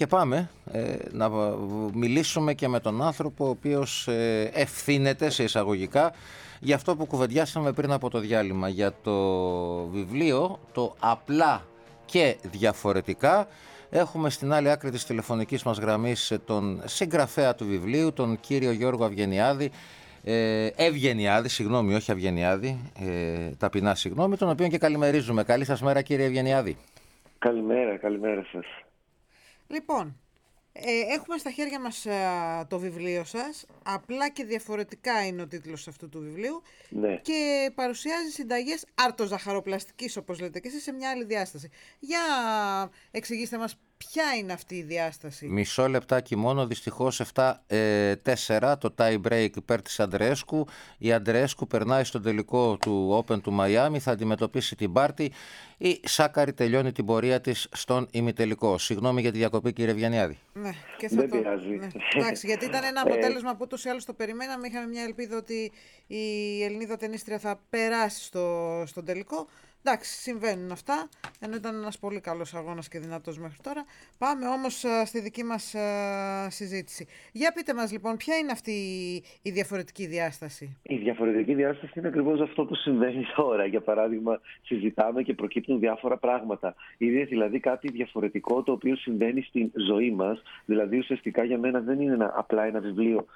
Και πάμε ε, να μιλήσουμε και με τον άνθρωπο ο οποίος ε, ευθύνεται σε εισαγωγικά για αυτό που κουβεντιάσαμε πριν από το διάλειμμα για το βιβλίο το «Απλά και διαφορετικά». Έχουμε στην άλλη άκρη της τηλεφωνικής μας γραμμής τον συγγραφέα του βιβλίου, τον κύριο Γιώργο Αυγενιάδη, ε, Ευγενιάδη, συγγνώμη, όχι Αυγενιάδη, ε, ταπεινά συγγνώμη, τον οποίο και καλημερίζουμε. Καλή σας μέρα κύριε Ευγενιάδη. Καλημέρα, καλημέρα σας. Λοιπόν, ε, έχουμε στα χέρια μας ε, το βιβλίο σας. Απλά και διαφορετικά είναι ο τίτλος αυτού του βιβλίου. Ναι. Και παρουσιάζει συνταγές άρτοζαχαροπλαστικής, όπως λέτε και εσείς, σε μια άλλη διάσταση. Για εξηγήστε μας Ποια είναι αυτή η διάσταση; Μισό λεπτάκι μόνο, δυστυχώς 7-4 ε, το tie break υπέρ της Αντρέσκου. Η Αντρέσκου περνάει στο τελικό του Open του Μαϊάμι, θα αντιμετωπίσει την Πάρτη. Η Σάκαρη τελειώνει την πορεία της στον ημιτελικό. Συγγνώμη για τη διακοπή, κύριε Βιανιάδη. Ναι, και θα Δεν το... πειράζει. Ναι. Εντάξει, γιατί ήταν ένα ε, αποτέλεσμα που ούτως ή άλλως το περιμέναμε. Είχαμε μια ελπίδα ότι η Ελληνίδα ταινίστρια θα περάσει στο, στον τελικό. Εντάξει, συμβαίνουν αυτά, ενώ ήταν ένας πολύ καλός αγώνας και δυνατός μέχρι τώρα. Πάμε όμως ε, στη δική μας ε, συζήτηση. Για πείτε μας λοιπόν, ποια είναι αυτή η διαφορετική διάσταση; Η διαφορετική διάσταση είναι ακριβώς αυτό που συμβαίνει τώρα. Για παράδειγμα, συζητάμε και προκύπτουν διάφορα πράγματα. Είναι δηλαδή κάτι διαφορετικό το οποίο συμβαίνει στην ζωή μας. Δηλαδή ουσιαστικά για μένα δεν είναι ένα, απλά ένα βιβλίο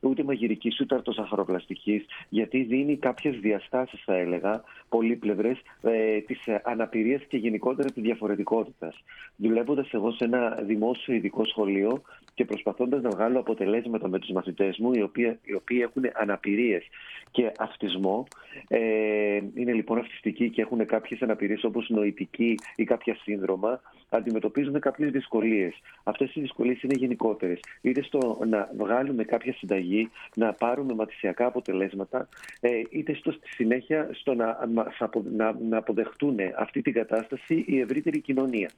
ούτε μαγειρική ούτε αρτοσαχαροπλαστικής, γιατί δίνει κάποιες διαστάσεις, θα έλεγα, πολύπλευρες ε, τη αναπηρία και γενικότερα τη διαφορετικότητας. Δουλεύοντας εγώ σε ένα δημόσιο ειδικό σχολείο και προσπαθώντας να βγάλω αποτελέσματα με τους μαθητές μου, οι οποίοι, οι οποίοι έχουν αναπηρίες και αυτισμό, ε, είναι λοιπόν αυτιστικοί και έχουν κάποιες αναπηρίες όπως νοητική ή κάποια σύνδρομα, αντιμετωπίζουν κάποιες δυσκολίες. Αυτές οι δυσκολίες είναι γενικότερες. Είτε στο να βγάλουμε κάποια συνταγή, να πάρουμε μαθησιακά αποτελέσματα, ε, είτε στο, στη συνέχεια στο να, να, να αποδεχτούν αυτή την κατάσταση η ευρύτερη κοινωνία.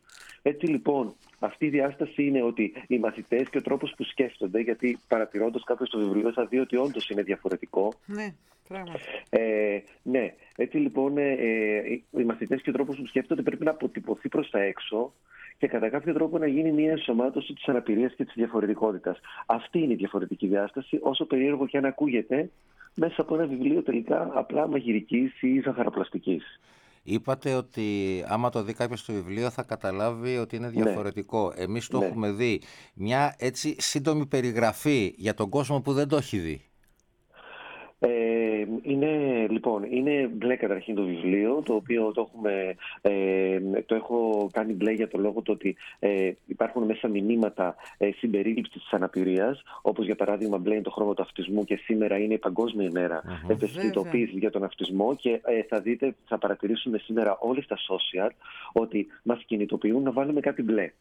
Έτσι λοιπόν, αυτή η διάσταση είναι ότι οι μαθητές και ο τρόπος που σκέφτονται, γιατί παρατηρώντας κάποιος το βιβλίο θα δει ότι όντως είναι διαφορετικό. Ναι, πράγματι. Ε, ναι, έτσι λοιπόν ε, ε οι μαθητές και ο τρόπος που σκέφτονται πρέπει να αποτυπωθεί προς τα έξω και κατά κάποιο τρόπο να γίνει μια ενσωμάτωση της αναπηρίας και της διαφορετικότητας. Αυτή είναι η διαφορετική διάσταση, όσο περίεργο και αν ακούγεται, μέσα από ένα βιβλίο τελικά απλά μαγειρικής ή ζαχαροπλαστικής. Είπατε ότι άμα το δει κάποιος το βιβλίο θα καταλάβει ότι είναι ναι. διαφορετικό. Ναι. Εμείς το ναι. έχουμε δει. Μια έτσι σύντομη περιγραφή για τον κόσμο που δεν το έχει δει. Ε, είναι, λοιπόν, είναι μπλε καταρχήν το βιβλίο, το οποίο το, έχουμε, ε, το έχω κάνει μπλε για το λόγο το ότι ε, υπάρχουν μέσα μηνύματα ε, συμπερίληψης της αναπηρίας, όπως για παράδειγμα μπλε είναι το χρώμα του αυτισμού και σήμερα είναι η Παγκόσμια ημέρα uh-huh. ευαισθητοποίηση για τον αυτισμό και ε, θα δείτε, θα παρατηρήσουμε σήμερα όλε τα social ότι μας κινητοποιούν να βάλουμε κάτι μπλε.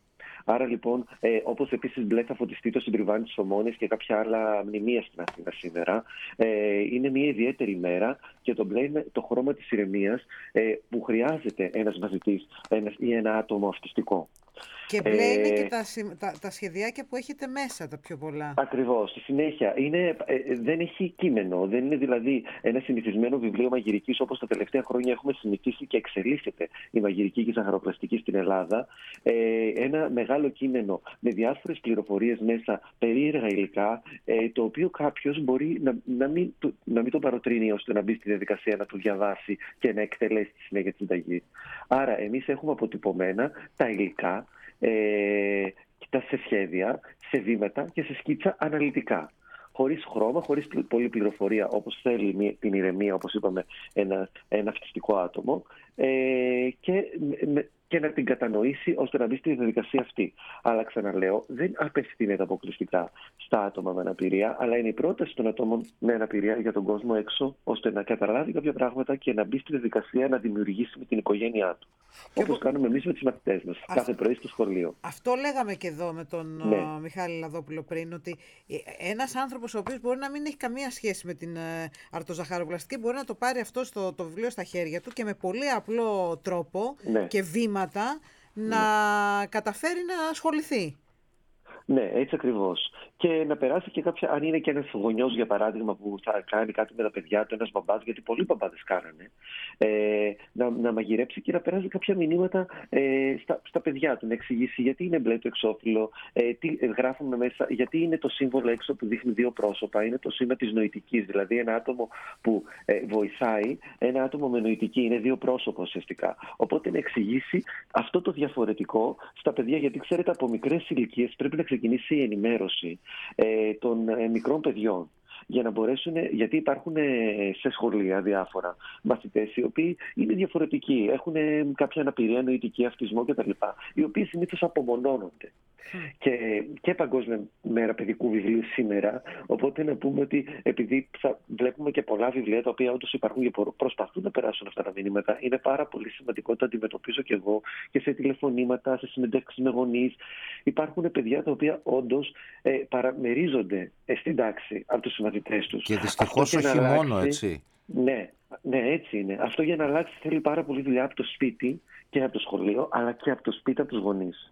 Άρα λοιπόν, ε, όπως επίσης μπλε θα φωτιστεί το συντριβάνι της Ομόνης και κάποια άλλα μνημεία στην Αθήνα σήμερα, ε, είναι μια ιδιαίτερη μέρα και το μπλε είναι το χρώμα της ηρεμίας ε, που χρειάζεται ένας μαθητή ή ένα άτομο αυτιστικό. Και μπλε είναι και τα, τα, τα σχεδιάκια που έχετε μέσα τα πιο πολλά. Ακριβώς. Στη συνέχεια είναι, ε, δεν έχει κείμενο. Δεν είναι δηλαδή ένα συνηθισμένο βιβλίο μαγειρικής όπως τα τελευταία χρόνια έχουμε συνηθίσει και εξελίσσεται η μαγειρική και η ζαχαροπλαστική στην Ελλάδα. Ε, ένα μεγάλο κείμενο με διάφορες πληροφορίες μέσα, περίεργα υλικά, ε, το οποίο κάποιος μπορεί να, να, μην, να μην το παροτρύνει ώστε να μπει στη διαδικασία να το διαβάσει και να εκτελέσει τη συνέχεια της συνταγής. Άρα, εμείς έχουμε αποτυπωμένα τα υλικά ε, σε σχέδια, σε βήματα και σε σκίτσα αναλυτικά. Χωρίς χρώμα, χωρίς πολλή πληροφορία, όπως θέλει την ηρεμία, όπως είπαμε, ένα, ένα αυτιστικό άτομο. Ε, και με, και να την κατανοήσει ώστε να μπει στη διαδικασία αυτή. Αλλά ξαναλέω, δεν απευθύνεται αποκλειστικά στα άτομα με αναπηρία, αλλά είναι η πρόταση των ατόμων με αναπηρία για τον κόσμο έξω, ώστε να καταλάβει κάποια πράγματα και να μπει στη διαδικασία να δημιουργήσει με την οικογένειά του. Όπως κάνουμε εμείς με του μαθητές μας, κάθε πρωί στο σχολείο. Αυτό λέγαμε και εδώ με τον ναι. Μιχάλη Λαδόπουλο πριν, ότι ε, ένας άνθρωπος ο οποίος μπορεί να μην έχει καμία σχέση με την ε, αρτοζαχαροπλαστική μπορεί να το πάρει αυτό στο, το βιβλίο στα χέρια του και με πολύ απλό τρόπο ναι. και βήμα να καταφέρει να ασχοληθεί. Ναι, έτσι ακριβώς. Και να περάσει και κάποια, αν είναι και ένας γονιός, για παράδειγμα, που θα κάνει κάτι με τα παιδιά του, ένας μπαμπάς, γιατί πολλοί μπαμπάδες κάνανε, ε, να, να μαγειρέψει και να περάσει κάποια μηνύματα ε, στα, στα παιδιά του. Να εξηγήσει γιατί είναι μπλε το εξώφυλλο, ε, τι γράφουμε μέσα, γιατί είναι το σύμβολο έξω που δείχνει δύο πρόσωπα. Είναι το σήμα της νοητικής. Δηλαδή, ένα άτομο που ε, βοηθάει, ένα άτομο με νοητική, είναι δύο πρόσωπα ουσιαστικά. Οπότε να εξηγήσει αυτό το διαφορετικό στα παιδιά, γιατί ξέρετε, από μικρές ηλικίες πρέπει να ξεκινήσει η ενημέρωση ε, των ε, μικρών παιδιών για να μπορέσουν, γιατί υπάρχουν ε, σε σχολεία διάφορα μαθητές οι οποίοι είναι διαφορετικοί, έχουν κάποια αναπηρία, νοητική αυτισμό κτλ. Οι οποίοι συνήθως απομονώνονται. Και, και Παγκόσμια Μέρα Παιδικού Βιβλίου σήμερα. Οπότε να πούμε ότι επειδή θα βλέπουμε και πολλά βιβλία τα οποία όντως υπάρχουν και προσπαθούν να περάσουν αυτά τα μηνύματα, είναι πάρα πολύ σημαντικό. Το αντιμετωπίζω και εγώ και σε τηλεφωνήματα, σε συνεντεύξεις με γονείς. Υπάρχουν παιδιά τα οποία όντως ε, παραμερίζονται ε, στην τάξη από τους συμμαθητέ τους. Και δυστυχώς όχι μόνο έτσι. Ναι, ναι, έτσι είναι. Αυτό για να αλλάξει θέλει πάρα πολύ δουλειά από το σπίτι και από το σχολείο, αλλά και από το σπίτι από τους γονείς.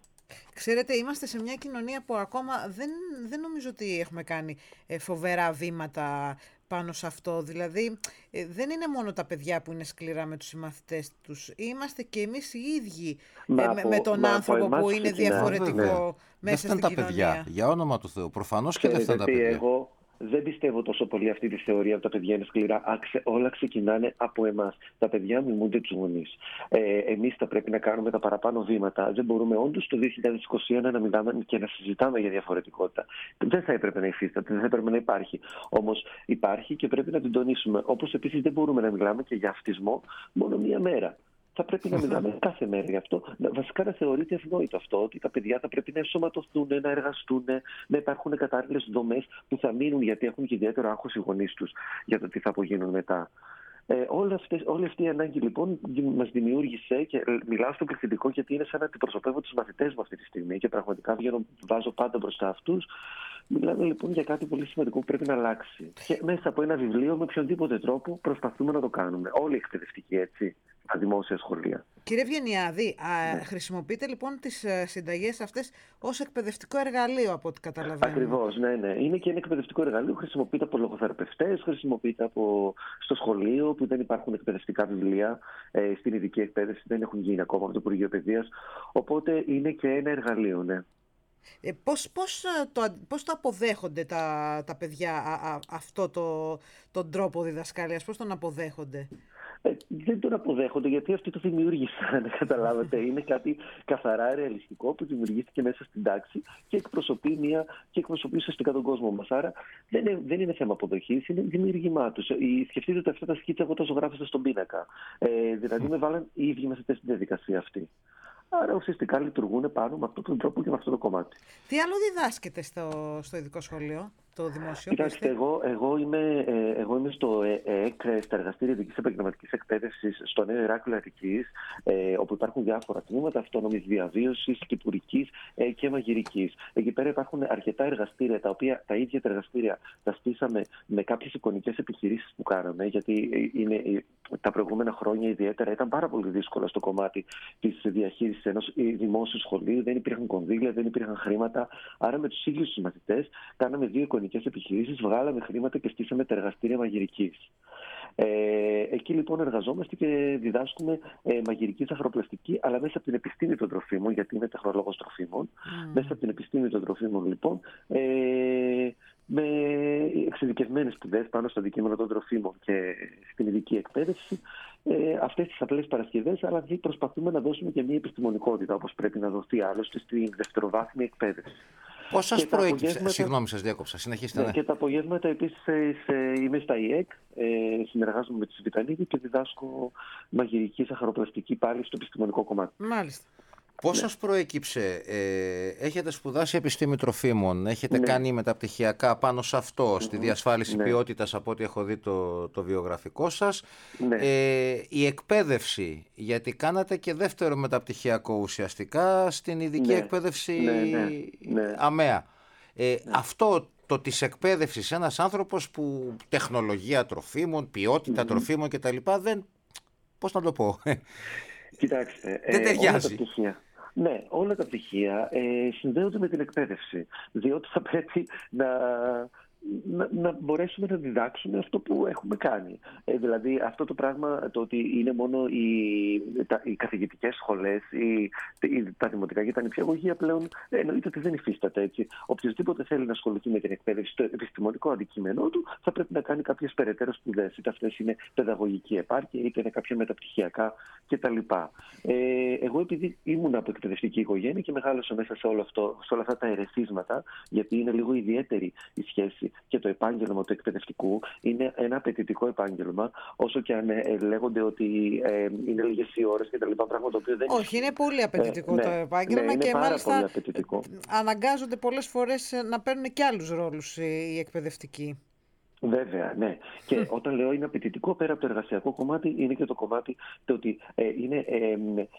Ξέρετε, είμαστε σε μια κοινωνία που ακόμα δεν, δεν νομίζω ότι έχουμε κάνει ε, φοβερά βήματα πάνω σε αυτό. Δηλαδή, ε, δεν είναι μόνο τα παιδιά που είναι σκληρά με τους συμμαθητές τους. Είμαστε και εμείς οι ίδιοι ε, με, τον άνθρωπο που είναι διαφορετικό μέσα δεν στην τα παιδιά. Για όνομα του Θεού. Προφανώς και δεν φτάνουν τα παιδιά. Εγώ, δεν πιστεύω τόσο πολύ αυτή τη θεωρία ότι τα παιδιά είναι σκληρά. Όλα ξεκινάνε από εμάς. Τα παιδιά μιμούνται τους γονείς. Ε, Εμείς θα πρέπει να κάνουμε τα παραπάνω βήματα. Δεν μπορούμε όντως το 2021 να μιλάμε και να συζητάμε για διαφορετικότητα. Δεν θα έπρεπε να υφίσταται, δεν θα έπρεπε να υπάρχει. Όμως υπάρχει και πρέπει να την τονίσουμε. Όπως επίσης δεν μπορούμε να μιλάμε και για αυτισμό μόνο μία μέρα θα πρέπει να μιλάμε κάθε μέρα γι' αυτό. Βασικά να θεωρείται ευνόητο αυτό, ότι τα παιδιά θα πρέπει να ενσωματωθούν, να εργαστούν, να υπάρχουν κατάλληλες δομές που θα μείνουν γιατί έχουν και ιδιαίτερο άγχος οι γονείς τους για το τι θα απογίνουν μετά. Ε, όλη, αυτή, όλη αυτή η ανάγκη λοιπόν μας δημιούργησε και μιλάω στο πληθυντικό γιατί είναι σαν να αντιπροσωπεύω τους μαθητές μου αυτή τη στιγμή και πραγματικά βγαίνω, βάζω πάντα μπροστά αυτούς. Μιλάμε λοιπόν για κάτι πολύ σημαντικό που πρέπει να αλλάξει. Και μέσα από ένα βιβλίο, με οποιονδήποτε τρόπο, προσπαθούμε να το κάνουμε. Όλοι οι εκπαιδευτικοί έτσι στα δημόσια σχολεία. Κύριε Βιενιάδη, ναι. χρησιμοποιείτε λοιπόν τις ε, συνταγές αυτές ως εκπαιδευτικό εργαλείο από ό,τι καταλαβαίνω. Ακριβώς, ναι, ναι. Είναι και ένα εκπαιδευτικό εργαλείο, χρησιμοποιείται από λογοθεραπευτές, χρησιμοποιείται από... στο σχολείο που δεν υπάρχουν εκπαιδευτικά βιβλία ε, στην ειδική εκπαίδευση, δεν έχουν γίνει ακόμα από το Υπουργείο Παιδείας, οπότε είναι και ένα εργαλείο, ναι. Ε, πώς, πώς, ε, το, πώς το αποδέχονται τα, τα παιδιά α, αυτό το, τον τρόπο διδασκαλίας, πώς τον αποδέχονται; Ε, δεν τον αποδέχονται γιατί αυτοί το δημιούργησαν, καταλάβατε. Είναι κάτι καθαρά ρεαλιστικό που δημιουργήθηκε μέσα στην τάξη και εκπροσωπεί, μια, και εκπροσωπεί ουσιαστικά τον κόσμο μας. Άρα δεν είναι, δεν είναι θέμα αποδοχής, είναι δημιουργημά τους. Σκεφτείτε ότι αυτά τα σκίτσα εγώ τα ζωγράφησα στον πίνακα. Ε, δηλαδή με βάλαν οι ίδιοι μέσα στην διαδικασία αυτή. Άρα ουσιαστικά λειτουργούν πάνω με αυτόν τον τρόπο και με αυτό το κομμάτι. Τι άλλο διδάσκεται στο, στο ειδικό σχολείο; Το δημόσιο. Κοιτάξτε, εγώ, εγώ, είμαι, ε, εγώ είμαι στο ΕΕΚ, στα εργαστήρια ειδικής επαγγελματικής εκπαίδευσης στο Νέο Ηράκλειο Αττικής, ε, όπου υπάρχουν διάφορα τμήματα αυτόνομης διαβίωσης, κυπουρικής ε, και μαγειρικής. Εκεί πέρα υπάρχουν αρκετά εργαστήρια, τα οποία τα ίδια τα εργαστήρια τα στήσαμε με κάποιες εικονικές επιχειρήσεις που κάναμε, γιατί είναι, τα προηγούμενα χρόνια ιδιαίτερα ήταν πάρα πολύ δύσκολα στο κομμάτι της διαχείρισης ενός δημόσιου σχολείου. Δεν υπήρχαν κονδύλια, δεν υπήρχαν χρήματα. Άρα με τους ίδιους τους μαθητές κάναμε δύο εικονικέ επιχειρήσεις, βγάλαμε χρήματα και στήσαμε τα εργαστήρια μαγειρικής. Ε, εκεί λοιπόν εργαζόμαστε και διδάσκουμε ε, μαγειρική ζαχαροπλαστική, αλλά μέσα από την επιστήμη των τροφίμων, γιατί είμαι τεχνολόγος τροφίμων. Μέσα από την επιστήμη των τροφίμων, λοιπόν, ε, με εξειδικευμένες σπουδές πάνω στο αντικείμενο των τροφίμων και στην ειδική εκπαίδευση, ε, αυτές τις απλές Παρασκευές, αλλά προσπαθούμε να δώσουμε και μια επιστημονικότητα, όπως πρέπει να δοθεί άλλωστε στην δευτεροβάθμια εκπαίδευση. Πώς σας προέκυψε. Συγγνώμη, σας διάκοψα. Συνεχίστε. Ναι, ναι. Και τα απογεύματα επίσης είμαι στα ΙΕΚ, ε, συνεργάζομαι με τη Βιτανίδη και διδάσκω μαγειρική σαχαροπλαστική πάλι στο επιστημονικό κομμάτι. Μάλιστα. Πώς ναι. σας προέκυψε, ε, έχετε σπουδάσει επιστήμη τροφίμων, έχετε ναι. κάνει μεταπτυχιακά πάνω σε αυτό, στη διασφάλιση ναι. ποιότητας από ό,τι έχω δει το, το βιογραφικό σας. Ναι. Ε, η εκπαίδευση, γιατί κάνατε και δεύτερο μεταπτυχιακό ουσιαστικά στην ειδική ναι. εκπαίδευση ΑΜΕΑ. Ε, αυτό το της εκπαίδευσης ένας άνθρωπος που τεχνολογία τροφίμων, ποιότητα τροφίμων κτλ. δεν, πώς να το πω, Κοιτάξτε, δεν ε, ταιριάζει. Ναι, όλα τα πτυχία ε, συνδέονται με την εκπαίδευση. Διότι θα πρέπει να να, να μπορέσουμε να διδάξουμε αυτό που έχουμε κάνει. Ε, δηλαδή αυτό το πράγμα το ότι είναι μόνο οι, τα, οι καθηγητικές σχολές, οι, τα δημοτικά και τα νηπιαγωγεία πλέον εννοείται ότι δεν υφίσταται έτσι. Οποιοδήποτε θέλει να ασχοληθεί με την εκπαίδευση, το επιστημονικό αντικείμενό του θα πρέπει να κάνει κάποιες περαιτέρω σπουδές. Είτε αυτές είναι παιδαγωγική επάρκεια, είτε είναι κάποια μεταπτυχιακά κτλ. Ε, εγώ επειδή ήμουν από εκπαιδευτική οικογένεια και μεγάλωσα μέσα σε, όλο αυτό, σε όλα αυτά τα ερεθίσματα, γιατί είναι λίγο ιδιαίτερη η σχέση και το επάγγελμα του εκπαιδευτικού είναι ένα απαιτητικό επάγγελμα, όσο και αν ε, λέγονται ότι ε, είναι λίγες οι ώρες και τα λοιπά πράγματα το οποίο δεν Όχι, είναι πολύ απαιτητικό ε, το ναι, επάγγελμα ναι, και πάρα μάλιστα πολύ απαιτητικό. αναγκάζονται πολλές φορές να παίρνουν και άλλους ρόλους οι εκπαιδευτικοί. Βέβαια, ναι. Και όταν λέω είναι απαιτητικό, πέρα από το εργασιακό κομμάτι, είναι και το κομμάτι το ότι ε, είναι, ε,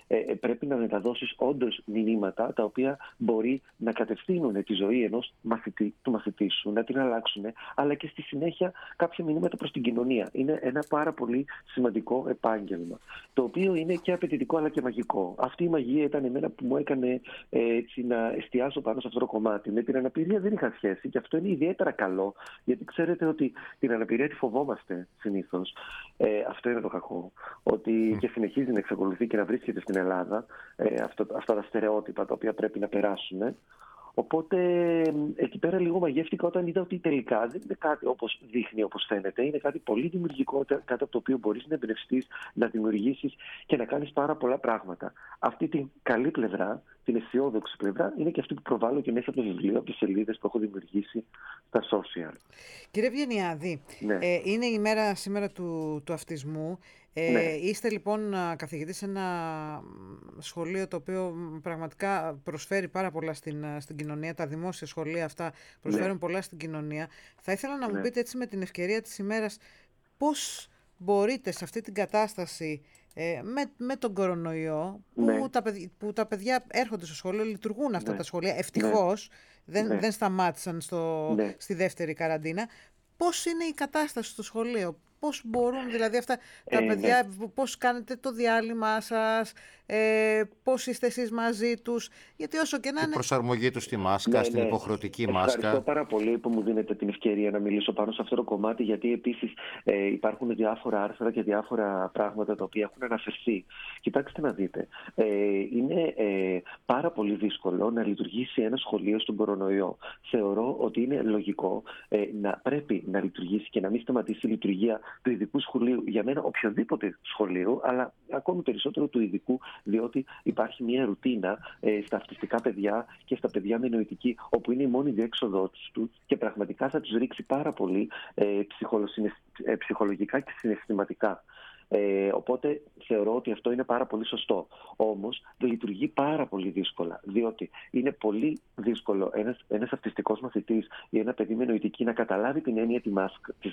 ε, πρέπει να μεταδώσεις όντως μηνύματα τα οποία μπορεί να κατευθύνουν τη ζωή ενός μαθητή, του μαθητή σου, να την αλλάξουν, αλλά και στη συνέχεια κάποια μηνύματα προς την κοινωνία. Είναι ένα πάρα πολύ σημαντικό επάγγελμα. Το οποίο είναι και απαιτητικό αλλά και μαγικό. Αυτή η μαγεία ήταν εμένα που μου έκανε έτσι, να εστιάσω πάνω σε αυτό το κομμάτι. Με την αναπηρία δεν είχα σχέση και αυτό είναι ιδιαίτερα καλό, γιατί ξέρετε ότι την αναπηρία τη φοβόμαστε συνήθως. Ε, αυτό είναι το κακό. Ότι και συνεχίζει να εξακολουθεί και να βρίσκεται στην Ελλάδα ε, αυτό, αυτά τα στερεότυπα τα οποία πρέπει να περάσουν. Οπότε εκεί πέρα λίγο μαγεύτηκα όταν είδα ότι τελικά δεν είναι κάτι όπως δείχνει, όπως φαίνεται. Είναι κάτι πολύ δημιουργικό, κάτι από το οποίο μπορείς να εμπνευστείς, να δημιουργήσεις και να κάνεις πάρα πολλά πράγματα. Αυτή την καλή πλευρά, την αισιόδοξη πλευρά, είναι και αυτή που προβάλλω και μέσα από το βιβλίο, από τις σελίδες που έχω δημιουργήσει στα social. Κύριε Βιενιάδη, ναι. ε, είναι η μέρα σήμερα του, του αυτισμού. Ε, ναι. Είστε λοιπόν καθηγητής σε ένα σχολείο το οποίο πραγματικά προσφέρει πάρα πολλά στην, στην κοινωνία. Τα δημόσια σχολεία αυτά προσφέρουν ναι. πολλά στην κοινωνία. Θα ήθελα να μου ναι. πείτε έτσι με την ευκαιρία της ημέρας πώς μπορείτε σε αυτή την κατάσταση ε, με, με τον κορονοϊό που, ναι. τα, που τα παιδιά έρχονται στο σχολείο, λειτουργούν αυτά τα σχολεία, ευτυχώς δεν, δεν σταμάτησαν στο, στη δεύτερη καραντίνα. Πώς είναι η κατάσταση στο σχολείο, πώς μπορούν δηλαδή αυτά τα ε, παιδιά, ναι. πώς κάνετε το διάλειμμα σας, ε, πώς είστε εσείς μαζί τους, γιατί όσο και να είναι... Η προσαρμογή τους στη μάσκα, ναι, στην ναι. υποχρεωτική μάσκα. Ευχαριστώ πάρα πολύ που μου δίνετε την ευκαιρία να μιλήσω πάνω σε αυτό το κομμάτι, γιατί επίσης ε, υπάρχουν διάφορα άρθρα και διάφορα πράγματα τα οποία έχουν αναφερθεί. Κοιτάξτε να δείτε, ε, είναι ε, πάρα πολύ δύσκολο να λειτουργήσει ένα σχολείο στον κορονοϊό. Θεωρώ ότι είναι λογικό ε, να πρέπει να λειτουργήσει και να μην σταματήσει η λειτουργία του ειδικού σχολείου, για μένα οποιοδήποτε σχολείου, αλλά ακόμη περισσότερο του ειδικού, διότι υπάρχει μια ρουτίνα ε, στα αυτιστικά παιδιά και στα παιδιά με νοητική, όπου είναι η μόνη διέξοδό τους και πραγματικά θα τους ρίξει πάρα πολύ ε, ε, ψυχολογικά και συναισθηματικά. Ε, οπότε θεωρώ ότι αυτό είναι πάρα πολύ σωστό. Όμως λειτουργεί πάρα πολύ δύσκολα. Διότι είναι πολύ δύσκολο ένας ένας αυτιστικός μαθητής ή ένα παιδί με νοητική να καταλάβει την έννοια τη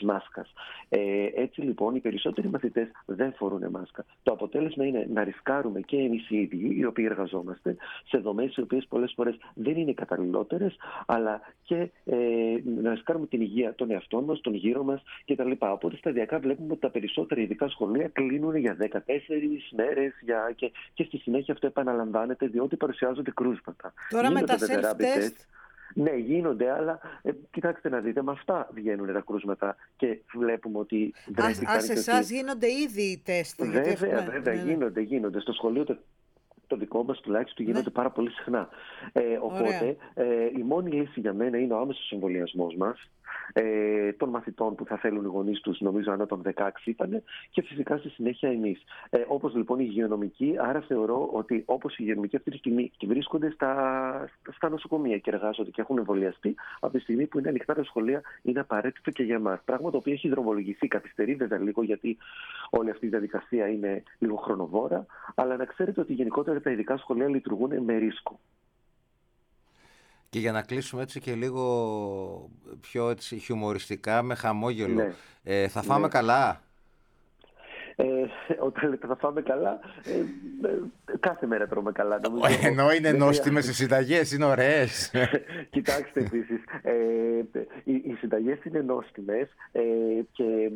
μάσκα. Ε, έτσι λοιπόν οι περισσότεροι μαθητές δεν φορούν μάσκα. Το αποτέλεσμα είναι να ρισκάρουμε και εμείς οι ίδιοι, οι οποίοι εργαζόμαστε, σε δομές οι οποίες πολλές φορές δεν είναι καταλληλότερες, αλλά και ε, να ρισκάρουμε την υγεία των εαυτών μας, των γύρω μας κτλ. Οπότε σταδιακά βλέπουμε ότι τα περισσότερα ειδικά σχολεία κλείνουν για 14 μέρες και, και στη συνέχεια αυτό επαναλαμβάνεται διότι παρουσιάζονται κρούσματα. Τώρα με τα self-test; Ναι, γίνονται, αλλά ε, κοιτάξτε να δείτε, με αυτά βγαίνουν τα κρούσματα και βλέπουμε ότι. Α σε εσάς γίνονται ήδη οι τεστ. Βέβαια, βέβαια, ναι, ναι. γίνονται, γίνονται. Στο σχολείο το δικό μας τουλάχιστον γίνονται ναι. πάρα πολύ συχνά. Ε, οπότε ε, η μόνη λύση για μένα είναι ο άμεσος εμβολιασμός μας ε, των μαθητών που θα θέλουν οι γονείς τους, νομίζω ανά των 16 ήταν, και φυσικά στη συνέχεια εμείς. Ε, όπως λοιπόν οι υγειονομικοί, άρα θεωρώ ότι όπως οι υγειονομικοί αυτή τη στιγμή και βρίσκονται στα, στα νοσοκομεία και εργάζονται και έχουν εμβολιαστεί, από τη στιγμή που είναι ανοιχτά τα σχολεία, είναι απαραίτητο και για εμά. Πράγμα το οποίο έχει δρομολογηθεί, καθυστερεί βέβαια λίγο, γιατί όλη αυτή η διαδικασία είναι λίγο χρονοβόρα, αλλά να ξέρετε ότι γενικότερα τα ειδικά σχολεία λειτουργούν με ρίσκο. Και για να κλείσουμε έτσι και λίγο πιο έτσι χιουμοριστικά, με χαμόγελο, ναι. ε, θα φάμε ναι. καλά; Ε, όταν λέτε θα φάμε καλά, ε, ε κάθε μέρα τρώμε καλά. Ενώ είναι νόστιμες οι συνταγές, είναι ωραίες. Κοιτάξτε επίσης, ε, οι, οι συνταγές είναι νόστιμες ε, και ε,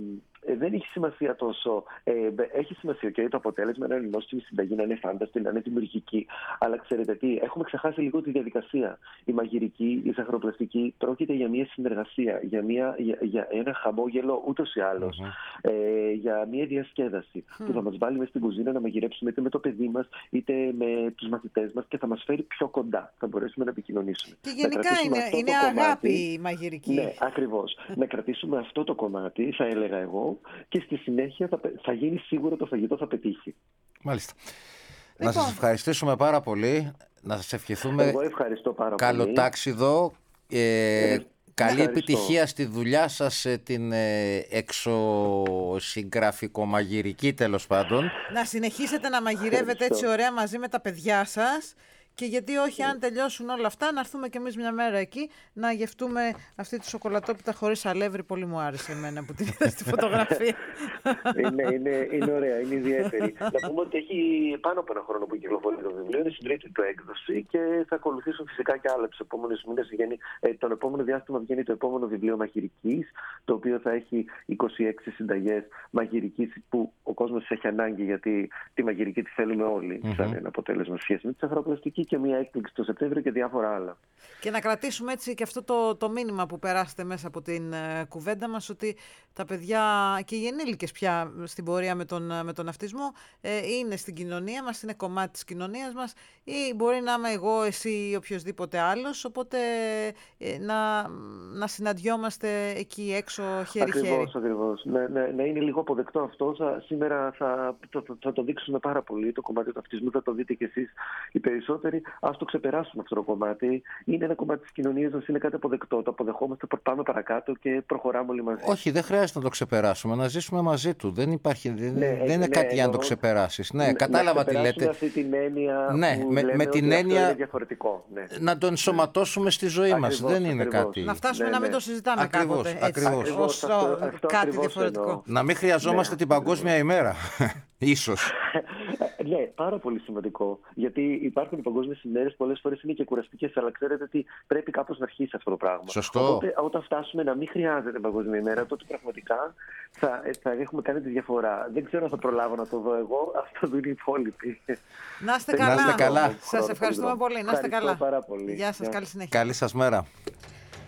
δεν έχει σημασία τόσο. Ε, έχει σημασία και το αποτέλεσμα να είναι νόστιμη συνταγή, να είναι φάνταστη, να είναι δημιουργική. Αλλά ξέρετε τι, έχουμε ξεχάσει λίγο τη διαδικασία. Η μαγειρική, η ζαχαροπλαστική πρόκειται για μια συνεργασία, για, μια, για, για ένα χαμόγελο ούτως ή άλλως. Mm-hmm. Ε, για μια διασκέδαση mm. που θα μας βάλει μέσα στην κουζίνα να μαγειρέψουμε είτε με το παιδί μας είτε με τους μαθητές μας και θα μας φέρει πιο κοντά. Θα μπορέσουμε να επικοινωνήσουμε. Και γενικά είναι, είναι αγάπη η μαγειρική. Ναι, ακριβώς. να κρατήσουμε αυτό το κομμάτι, θα έλεγα εγώ, και στη συνέχεια θα, θα γίνει σίγουρο το φαγητό θα πετύχει. Μάλιστα. Να σας λοιπόν. ευχαριστήσουμε πάρα πολύ. Να σας ευχηθούμε Εγώ ευχαριστώ πάρα καλό τάξιδο. Ε, καλή επιτυχία στη δουλειά σας την ε, εξωσυγγραφικομαγειρική τέλος πάντων. Να συνεχίσετε να μαγειρεύετε έτσι ωραία μαζί με τα παιδιά σας και γιατί όχι, αν τελειώσουν όλα αυτά, να έρθουμε κι εμείς μια μέρα εκεί να γευτούμε αυτή τη σοκολατόπιτα χωρίς αλεύρι. Πολύ μου άρεσε εμένα που την είδα στη φωτογραφία. είναι, είναι, είναι ωραία, είναι ιδιαίτερη. να πούμε ότι έχει πάνω από ένα χρόνο που κυκλοφορεί το βιβλίο, είναι στην τρίτη του έκδοση και θα ακολουθήσουν φυσικά και άλλα τους επόμενους μήνες. Ε, τον επόμενο διάστημα βγαίνει το επόμενο βιβλίο μαγειρικής, το οποίο θα έχει 26 συνταγές μαγειρικής που ο κόσμος έχει ανάγκη γιατί τη μαγειρική τη θέλουμε όλοι, mm-hmm. σαν ένα αποτέλεσμα σχέση με τη σαχαροπλαστική και μια έκπληξη το Σεπτέμβριο και διάφορα άλλα. Και να κρατήσουμε έτσι και αυτό το, το μήνυμα που περάσετε μέσα από την ε, κουβέντα μας ότι τα παιδιά και οι ενήλικες πια στην πορεία με τον, με τον αυτισμό ε, είναι στην κοινωνία μας, είναι κομμάτι της κοινωνίας μας ή μπορεί να είμαι εγώ, εσύ ή οποιοδήποτε άλλος, οπότε ε, να, να συναντιόμαστε εκεί έξω χέρι-χέρι. Ακριβώς, ακριβώς. Να, να, να είναι λίγο αποδεκτό αυτό. Θα, σήμερα θα, θα, θα, το δείξουμε πάρα πολύ το κομμάτι του αυτισμού, θα το δείτε κι εσείς οι περισσότεροι Α το ξεπεράσουμε αυτό το κομμάτι. Είναι ένα κομμάτι της κοινωνίας μας, είναι κάτι αποδεκτό. Το αποδεχόμαστε, πάμε παρακάτω και προχωράμε όλοι μαζί. Όχι, δεν χρειάζεται να το ξεπεράσουμε. Να ζήσουμε μαζί του. Δεν, υπάρχει, δεν, ναι, δεν είναι ναι, κάτι για να το ξεπεράσεις. Ναι, ναι, κατάλαβα τι λέτε. αυτή την έννοια ναι, που με, λέμε με την έννοια. Είναι διαφορετικό. Ναι. Να το ενσωματώσουμε στη ζωή μας. Δεν είναι κάτι. Να φτάσουμε να μην το συζητάμε ακριβώς, κάποτε. Ακριβώς. κάτι διαφορετικό. Να μην χρειαζόμαστε την παγκόσμια ημέρα. Ίσως. ναι, πάρα πολύ σημαντικό. Γιατί υπάρχουν οι παγκόσμιες ημέρες, πολλές φορές είναι και κουραστικές, αλλά ξέρετε ότι πρέπει κάπως να αρχίσει αυτό το πράγμα. Σωστό. Οπότε, όταν φτάσουμε να μην χρειάζεται παγκόσμια ημέρα, τότε πραγματικά θα, θα έχουμε κάνει τη διαφορά. Δεν ξέρω αν θα προλάβω να το δω εγώ, αυτό δουν οι υπόλοιποι. Να είστε καλά. καλά. Σας ευχαριστούμε πολύ. Να είστε καλά. Πάρα πολύ. Γεια σας, καλή συνέχεια. Καλή σας μέρα.